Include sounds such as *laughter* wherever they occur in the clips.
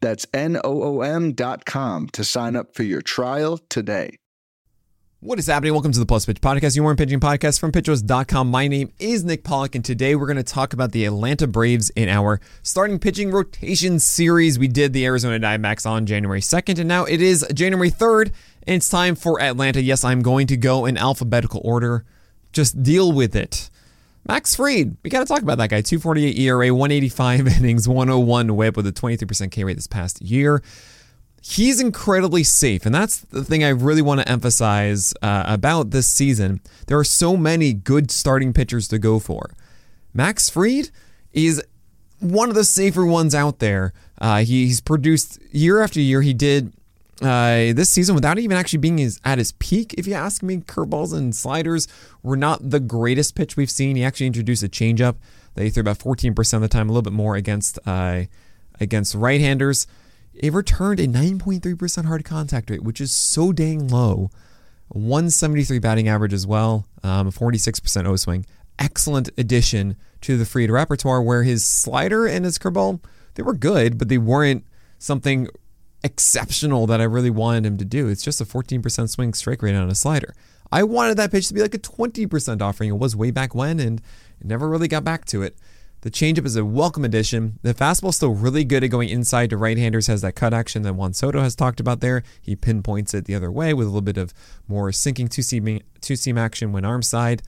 That's N O O M.com to sign up for your trial today. What is happening? Welcome to the Plus Pitch Podcast, your morning pitching podcast from pitchers.com. My name is Nick Pollack, and today we're going to talk about the Atlanta Braves in our starting pitching rotation series. We did the Arizona Diamondbacks on January 2nd, and now it is January 3rd, and it's time for Atlanta. Yes, I'm going to go in alphabetical order. Just deal with it. Max Fried, we got to talk about that guy. 248 ERA, 185 *laughs* innings, 101 whip with a 23% K rate this past year he's incredibly safe. And that's the thing I really want to emphasize uh, about this season. There are so many good starting pitchers to go for. Max Fried is one of the safer ones out there. Uh, he's produced year after year. He did uh, this season without even actually being his, at his peak. If you ask me, curveballs and sliders were not the greatest pitch we've seen. He actually introduced a changeup that he threw about 14% of the time, a little bit more against uh, against right-handers. It returned a 9.3% hard contact rate, which is so dang low. 173 batting average as well, um, 46% O swing. Excellent addition to the Fried repertoire where his slider and his curveball, they were good, but they weren't something exceptional that I really wanted him to do. It's just a 14% swing strike rate on a slider. I wanted that pitch to be like a 20% offering. It was way back when and it never really got back to it. The changeup is a welcome addition. The fastball is still really good at going inside to right-handers, has that cut action that Juan Soto has talked about there. He pinpoints it the other way with a little bit of more sinking two-seam, two-seam action when arm side.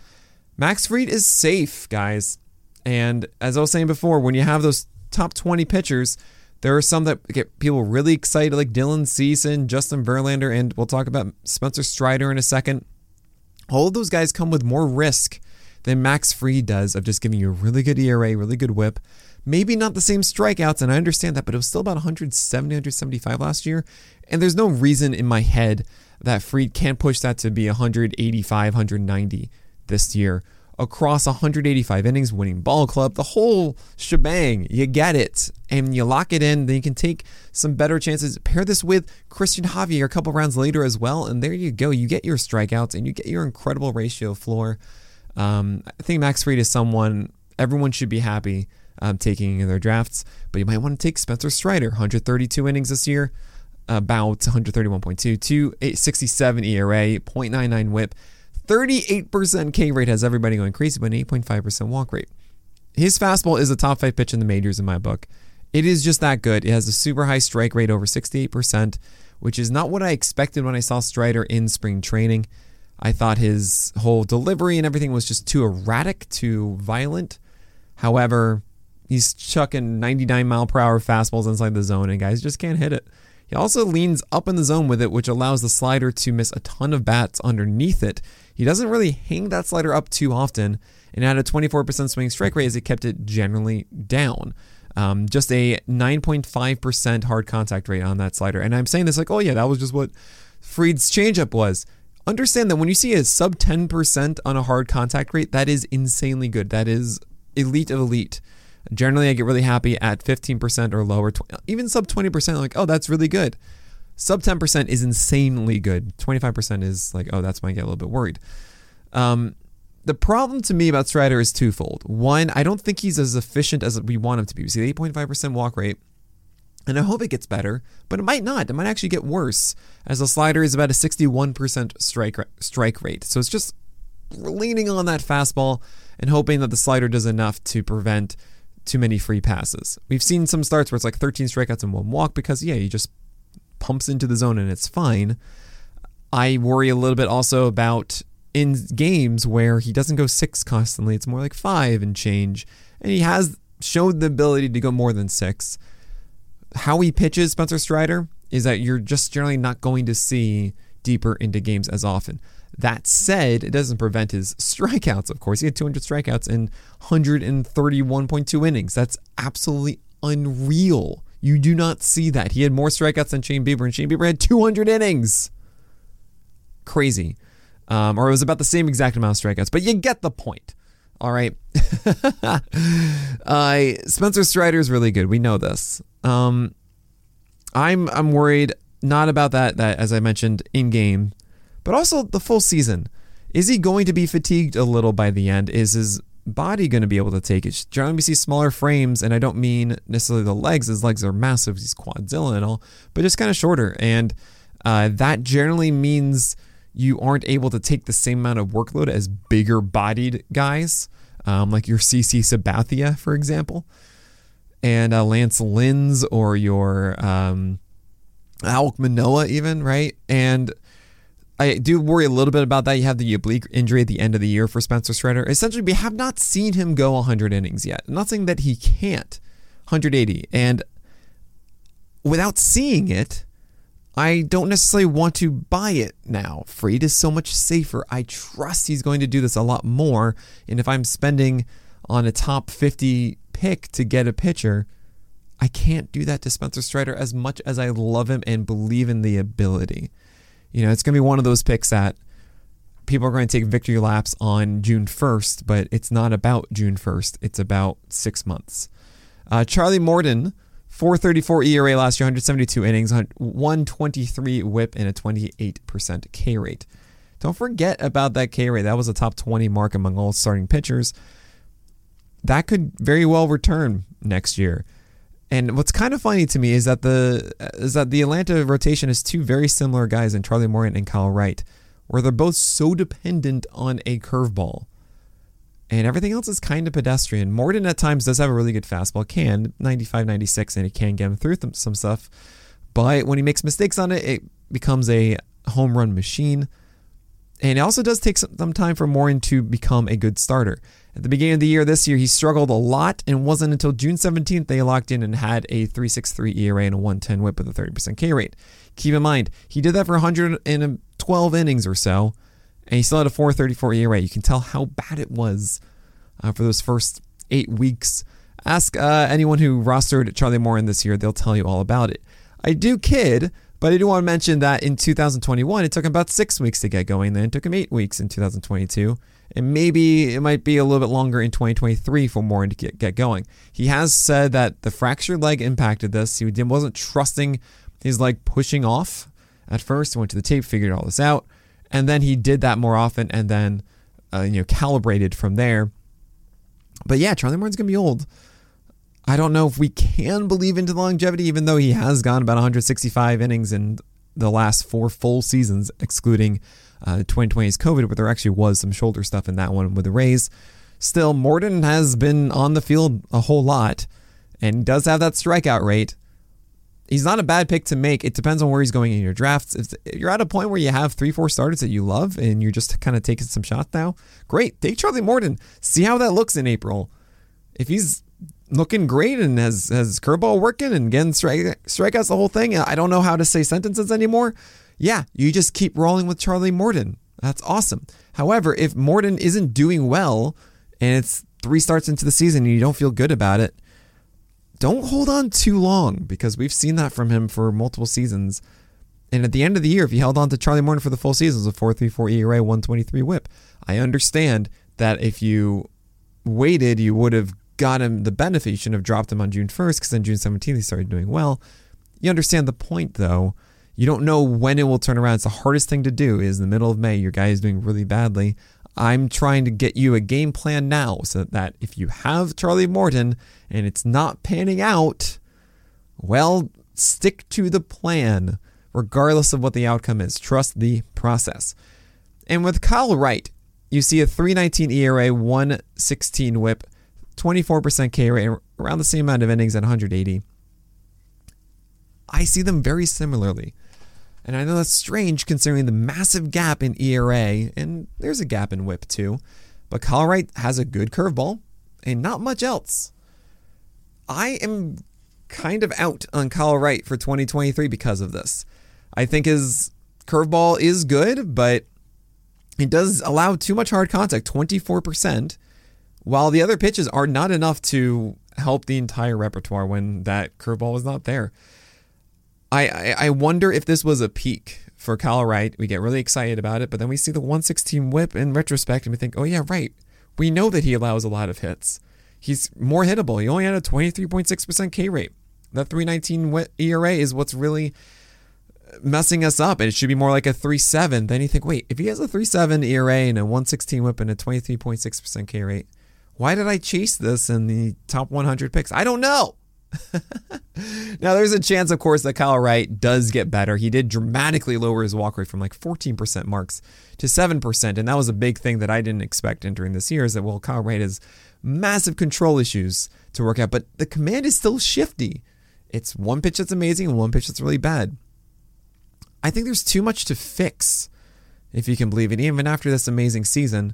Max Fried is safe, guys. And as I was saying before, when you have those top 20 pitchers, there are some that get people really excited, like Dylan Cease, Justin Verlander, and we'll talk about Spencer Strider in a second. All of those guys come with more risk than Max Fried does of just giving you a really good ERA, really good whip. Maybe not the same strikeouts, and I understand that, but it was still about 170, 175 last year. And there's no reason in my head that Fried can't push that to be 185, 190 this year across 185 innings, winning ball club, the whole shebang. You get it. And you lock it in, then you can take some better chances. Pair this with Christian Javier a couple rounds later as well, and there you go. You get your strikeouts and you get your incredible ratio floor. Um, I think Max Fried is someone everyone should be happy um, taking in their drafts, but you might want to take Spencer Strider, 132 innings this year, about 131.2, 267 ERA, 0.99 whip, 38% K rate has everybody going crazy, but an 8.5% walk rate. His fastball is a top five pitch in the majors in my book. It is just that good. It has a super high strike rate, over 68%, which is not what I expected when I saw Strider in spring training. I thought his whole delivery and everything was just too erratic, too violent. However, he's chucking 99 mile per hour fastballs inside the zone, and guys just can't hit it. He also leans up in the zone with it, which allows the slider to miss a ton of bats underneath it. He doesn't really hang that slider up too often, and at a 24% swing strike rate as he kept it generally down. Um, just a 9.5% hard contact rate on that slider. And I'm saying this like, oh yeah, that was just what Fried's changeup was understand that when you see a sub 10% on a hard contact rate, that is insanely good. That is elite of elite. Generally, I get really happy at 15% or lower, even sub 20%, like, oh, that's really good. Sub 10% is insanely good. 25% is like, oh, that's when I get a little bit worried. Um, the problem to me about Strider is twofold. One, I don't think he's as efficient as we want him to be. We see 8.5% walk rate. And I hope it gets better, but it might not. It might actually get worse, as the slider is about a 61% strike strike rate. So it's just leaning on that fastball and hoping that the slider does enough to prevent too many free passes. We've seen some starts where it's like 13 strikeouts and one walk because yeah, he just pumps into the zone and it's fine. I worry a little bit also about in games where he doesn't go six constantly. It's more like five and change, and he has showed the ability to go more than six how he pitches Spencer Strider is that you're just generally not going to see deeper into games as often. That said, it doesn't prevent his strikeouts, of course. He had 200 strikeouts in 131.2 innings. That's absolutely unreal. You do not see that. He had more strikeouts than Shane Bieber, and Shane Bieber had 200 innings. Crazy. Um, or it was about the same exact amount of strikeouts, but you get the point. All right. *laughs* uh, Spencer Strider is really good. We know this. Um, I'm I'm worried not about that that as I mentioned in game, but also the full season. Is he going to be fatigued a little by the end? Is his body going to be able to take it? Generally, we see smaller frames, and I don't mean necessarily the legs. His legs are massive. He's quadzilla and all, but just kind of shorter. And uh, that generally means you aren't able to take the same amount of workload as bigger bodied guys, um, like your CC Sabathia, for example, and uh, Lance Lynn's or your um, Alek Manoah, even, right? And I do worry a little bit about that. You have the oblique injury at the end of the year for Spencer Strider. Essentially, we have not seen him go 100 innings yet. I'm not saying that he can't, 180. And without seeing it, I don't necessarily want to buy it now. Fried is so much safer. I trust he's going to do this a lot more. And if I'm spending on a top 50 pick to get a pitcher, I can't do that to Spencer Strider as much as I love him and believe in the ability. You know, it's going to be one of those picks that people are going to take victory laps on June 1st, but it's not about June 1st. It's about six months. Uh, Charlie Morton 434 ERA last year, 172 innings, 123 whip, and a 28% K rate. Don't forget about that K rate. That was a top 20 mark among all starting pitchers. That could very well return next year. And what's kind of funny to me is that the is that the Atlanta rotation is two very similar guys in Charlie Morton and Kyle Wright, where they're both so dependent on a curveball and everything else is kind of pedestrian. Morton at times does have a really good fastball, can 95, 96, and it can get him through some stuff. But when he makes mistakes on it, it becomes a home run machine. And it also does take some time for Morton to become a good starter. At the beginning of the year this year, he struggled a lot and wasn't until June 17th they locked in and had a 3.63 ERA and a 110 whip with a 30% K rate. Keep in mind, he did that for 112 innings or so and he still had a 434 ERA. You can tell how bad it was uh, for those first eight weeks. Ask uh, anyone who rostered Charlie Morton this year, they'll tell you all about it. I do kid, but I do want to mention that in 2021, it took him about six weeks to get going. Then it took him eight weeks in 2022. And maybe it might be a little bit longer in 2023 for Morton to get, get going. He has said that the fractured leg impacted this. He wasn't trusting his leg pushing off at first. He went to the tape, figured all this out and then he did that more often and then uh, you know calibrated from there but yeah charlie morton's gonna be old i don't know if we can believe into the longevity even though he has gone about 165 innings in the last four full seasons excluding uh, 2020's covid where there actually was some shoulder stuff in that one with the rays still morton has been on the field a whole lot and does have that strikeout rate he's not a bad pick to make. It depends on where he's going in your drafts. If you're at a point where you have three, four starters that you love and you're just kind of taking some shots now, great. Take Charlie Morton. See how that looks in April. If he's looking great and has has curveball working and getting strike, strikeouts the whole thing, I don't know how to say sentences anymore. Yeah, you just keep rolling with Charlie Morton. That's awesome. However, if Morton isn't doing well and it's three starts into the season and you don't feel good about it, don't hold on too long because we've seen that from him for multiple seasons. And at the end of the year, if you held on to Charlie Morton for the full season, it was a 4.34 ERA, 123 WHIP. I understand that if you waited, you would have got him the benefit. You shouldn't have dropped him on June 1st because then June 17th he started doing well. You understand the point though. You don't know when it will turn around. It's the hardest thing to do. Is in the middle of May, your guy is doing really badly. I'm trying to get you a game plan now so that if you have Charlie Morton and it's not panning out, well, stick to the plan regardless of what the outcome is. Trust the process. And with Kyle Wright, you see a 319 ERA, 116 whip, 24% K rate, around the same amount of innings at 180. I see them very similarly. And I know that's strange considering the massive gap in ERA, and there's a gap in whip too. But Kyle Wright has a good curveball and not much else. I am kind of out on Kyle Wright for 2023 because of this. I think his curveball is good, but it does allow too much hard contact, 24%, while the other pitches are not enough to help the entire repertoire when that curveball was not there. I, I, I wonder if this was a peak for Kyle Wright. We get really excited about it, but then we see the 116 whip in retrospect and we think, oh, yeah, right. We know that he allows a lot of hits. He's more hittable. He only had a 23.6% K rate. That 319 ERA is what's really uh, messing us up. And it should be more like a 3.7. Then you think, wait, if he has a 3.7 ERA and a 116 whip and a 23.6% K rate, why did I chase this in the top 100 picks? I don't know. *laughs* now, there's a chance, of course, that Kyle Wright does get better. He did dramatically lower his walk rate from like 14% marks to 7%. And that was a big thing that I didn't expect entering this year is that, well, Kyle Wright has massive control issues to work out, but the command is still shifty. It's one pitch that's amazing and one pitch that's really bad. I think there's too much to fix, if you can believe it. Even after this amazing season,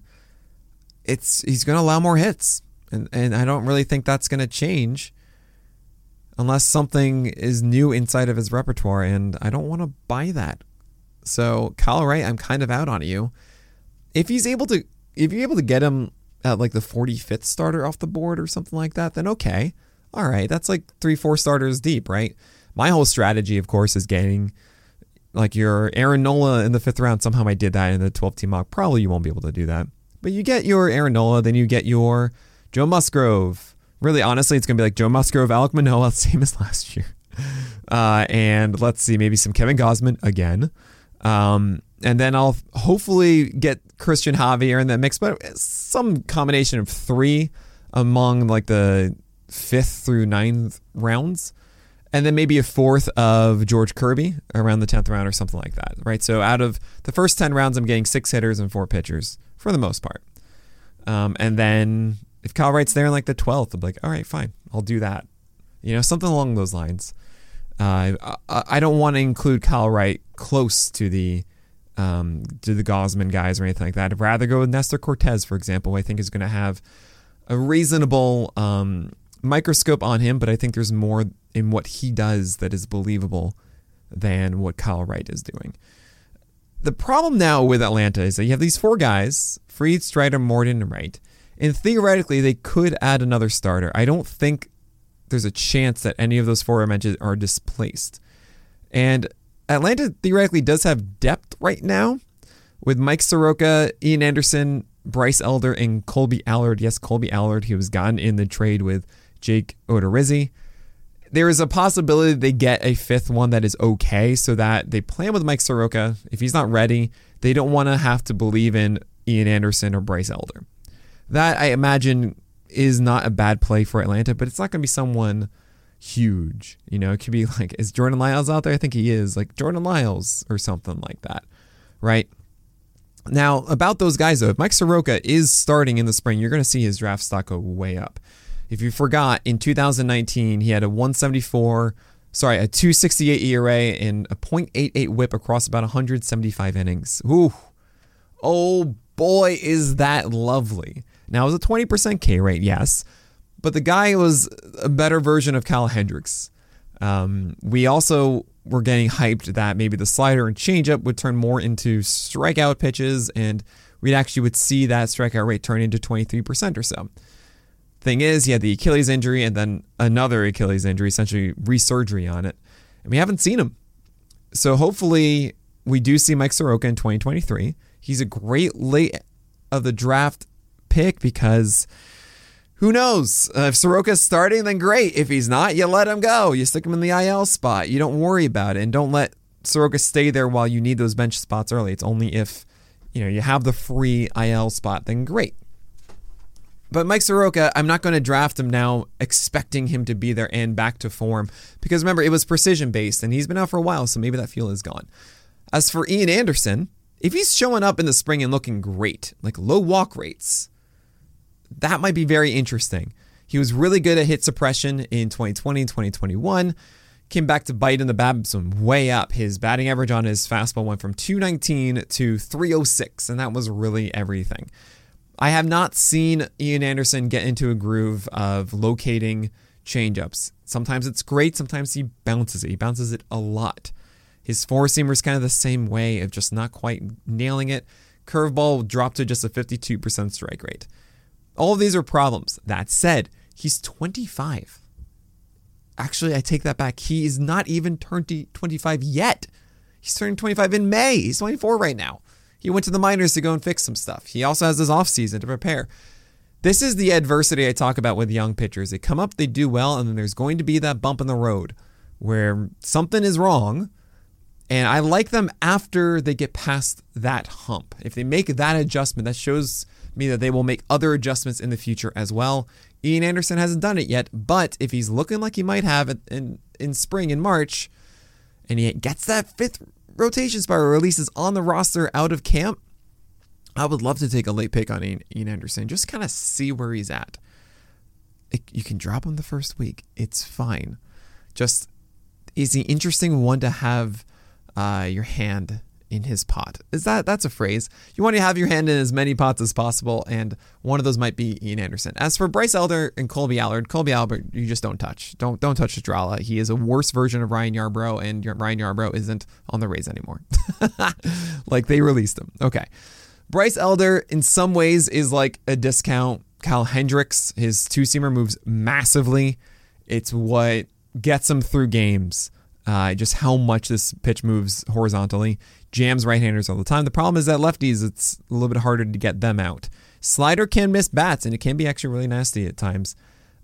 it's he's going to allow more hits, and and I don't really think that's going to change unless something is new inside of his repertoire, and I don't want to buy that. So Kyle Wright, I'm kind of out on you. If he's able to, if you're able to get him at like the 45th starter off the board or something like that, then okay, all right, that's like three, four starters deep, right? My whole strategy, of course, is getting like your Aaron Nola in the fifth round. Somehow I did that in the 12 team mock. Probably you won't be able to do that, but you get your Aaron Nola, then you get your Joe Musgrove, really, honestly, it's going to be like Joe Musgrove, Alek Manoah, *laughs* same as last year. Uh, and let's see, maybe some Kevin Gausman again. Um, and then I'll hopefully get Christian Javier in that mix, but some combination of three among like the fifth through ninth rounds. And then maybe a fourth of George Kirby around the 10th round or something like that, right? So out of the first 10 rounds, I'm getting six hitters and four pitchers for the most part. Um, and then if Kyle Wright's there in like the 12th, I'm like, all right, fine, I'll do that. You know, something along those lines. Uh, I, I, don't want to include Kyle Wright close to the um, to the Gausman guys or anything like that. I'd rather go with Nestor Cortes, for example. I think is going to have a reasonable um, microscope on him, but I think there's more in what he does that is believable than what Kyle Wright is doing. The problem now with Atlanta is that you have these four guys: Fried, Strider, Morton, and Wright and theoretically, they could add another starter. I don't think there's a chance that any of those four I mentioned are displaced. And Atlanta theoretically does have depth right now with Mike Soroka, Ian Anderson, Bryce Elder, and Kolby Allard. Yes, Kolby Allard, he was gotten in the trade with Jake Odorizzi. There is a possibility they get a fifth one that is okay so that they plan with Mike Soroka. If he's not ready, they don't want to have to believe in Ian Anderson or Bryce Elder. That I imagine is not a bad play for Atlanta, but it's not going to be someone huge. You know, it could be like, is Jordan Lyles out there? I think he is, like Jordan Lyles or something like that, right? Now, about those guys though, if Mike Soroka is starting in the spring, you're going to see his draft stock go way up. If you forgot, in 2019, he had a 174, sorry, a 268 ERA and a .88 WHIP across about 175 innings. Ooh, oh boy, is that lovely. Now, it was a 20% K rate, yes, but the guy was a better version of Kyle Hendricks. Um, we also were getting hyped that maybe the slider and changeup would turn more into strikeout pitches, and we'd actually would see that strikeout rate turn into 23% or so. Thing is, he had the Achilles injury and then another Achilles injury, essentially resurgery on it, and we haven't seen him. So hopefully, we do see Mike Soroka in 2023. He's a great late of the draft pick because who knows? Uh, if Soroka's starting, then great. If he's not, you let him go. You stick him in the IL spot. You don't worry about it, and don't let Soroka stay there while you need those bench spots early. It's only if you know you have the free IL spot, then great. But Mike Soroka, I'm not going to draft him now expecting him to be there and back to form because remember it was precision based and he's been out for a while, so maybe that feel is gone. As for Ian Anderson, if he's showing up in the spring and looking great, like low walk rates, that might be very interesting. He was really good at hit suppression in 2020 and 2021. Came back to bite in the BABIP way up. His batting average on his fastball went from 219 to 306, and that was really everything. I have not seen Ian Anderson get into a groove of locating changeups. Sometimes it's great, sometimes he bounces it. He bounces it a lot. His four seamer is kind of the same way of just not quite nailing it. Curveball dropped to just a 52% strike rate. All of these are problems. That said, He's 25. Actually, I take that back. He is not even turned 25 yet. He's turning 25 in May. He's 24 right now. He went to the minors to go and fix some stuff. He also has his offseason to prepare. This is the adversity I talk about with young pitchers. They come up, they do well, and then there's going to be that bump in the road where something is wrong. And I like them after they get past that hump. If they make that adjustment, that shows me that they will make other adjustments in the future as well. Ian Anderson hasn't done it yet, but if he's looking like he might have in in spring in March, and he gets that fifth rotation spot or at least is on the roster out of camp, I would love to take a late pick on Ian, Anderson, just kind of see where he's at. It, you can drop him the first week; it's fine. Just is he interesting one to have uh, your hand in his pot. Is that that's a phrase? You want to have your hand in as many pots as possible, and one of those might be Ian Anderson. As for Bryce Elder and Kolby Allard, Kolby Allard, you just don't touch. Don't don't touch Estrella. He is a worse version of Ryan Yarbrough, and Ryan Yarbrough isn't on the Rays anymore. *laughs* like they released him. Okay. Bryce Elder, in some ways, is like a discount Kyle Hendricks. His two seamer moves massively. It's what gets him through games. Uh, just how much this pitch moves horizontally jams right-handers all the time. The problem is that lefties, it's a little bit harder to get them out. Slider can miss bats, and it can be actually really nasty at times.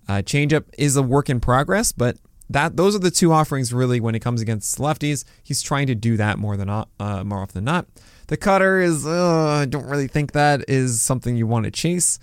Uh, changeup is a work in progress, but that those are the two offerings really when it comes against lefties. He's trying to do that more than not, uh, more often than not. The cutter is uh, I don't really think that is something you want to chase.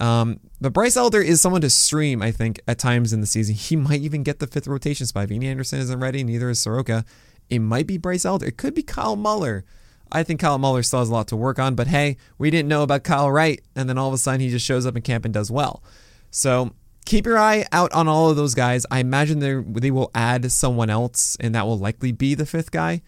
Um, but Bryce Elder is someone to stream, I think, at times in the season. He might even get the fifth rotation spot. Vinny Anderson isn't ready, neither is Soroka. It might be Bryce Elder. It could be Kyle Muller. I think Kyle Muller still has a lot to work on, but hey, we didn't know about Kyle Wright, and then all of a sudden he just shows up in camp and does well. So keep your eye out on all of those guys. I imagine they will add someone else, and that will likely be the fifth guy.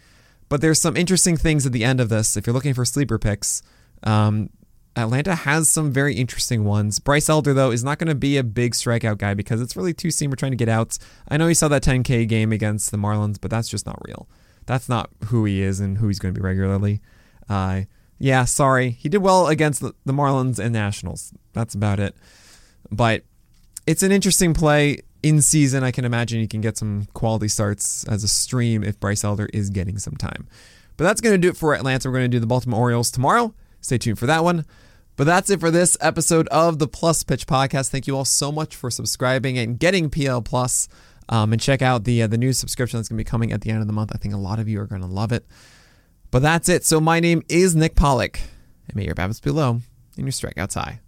But there's some interesting things at the end of this. If you're looking for sleeper picks, um, Atlanta has some very interesting ones. Bryce Elder, though, is not going to be a big strikeout guy because it's really two seamer trying to get outs. I know he saw that 10K game against the Marlins, but that's just not real. That's not who he is and who he's going to be regularly. Uh, yeah, sorry. He did well against the, Marlins and Nationals. That's about it. But it's an interesting play in season. I can imagine you can get some quality starts as a stream if Bryce Elder is getting some time. But that's going to do it for Atlanta. We're going to do the Baltimore Orioles tomorrow. Stay tuned for that one. But that's it for this episode of the Plus Pitch Podcast. Thank you all so much for subscribing and getting PL Plus. Um, and check out the uh, the new subscription that's going to be coming at the end of the month. I think a lot of you are going to love it. But that's it. So my name is Nick Pollack, and may your BABIPs below and your strikeouts high.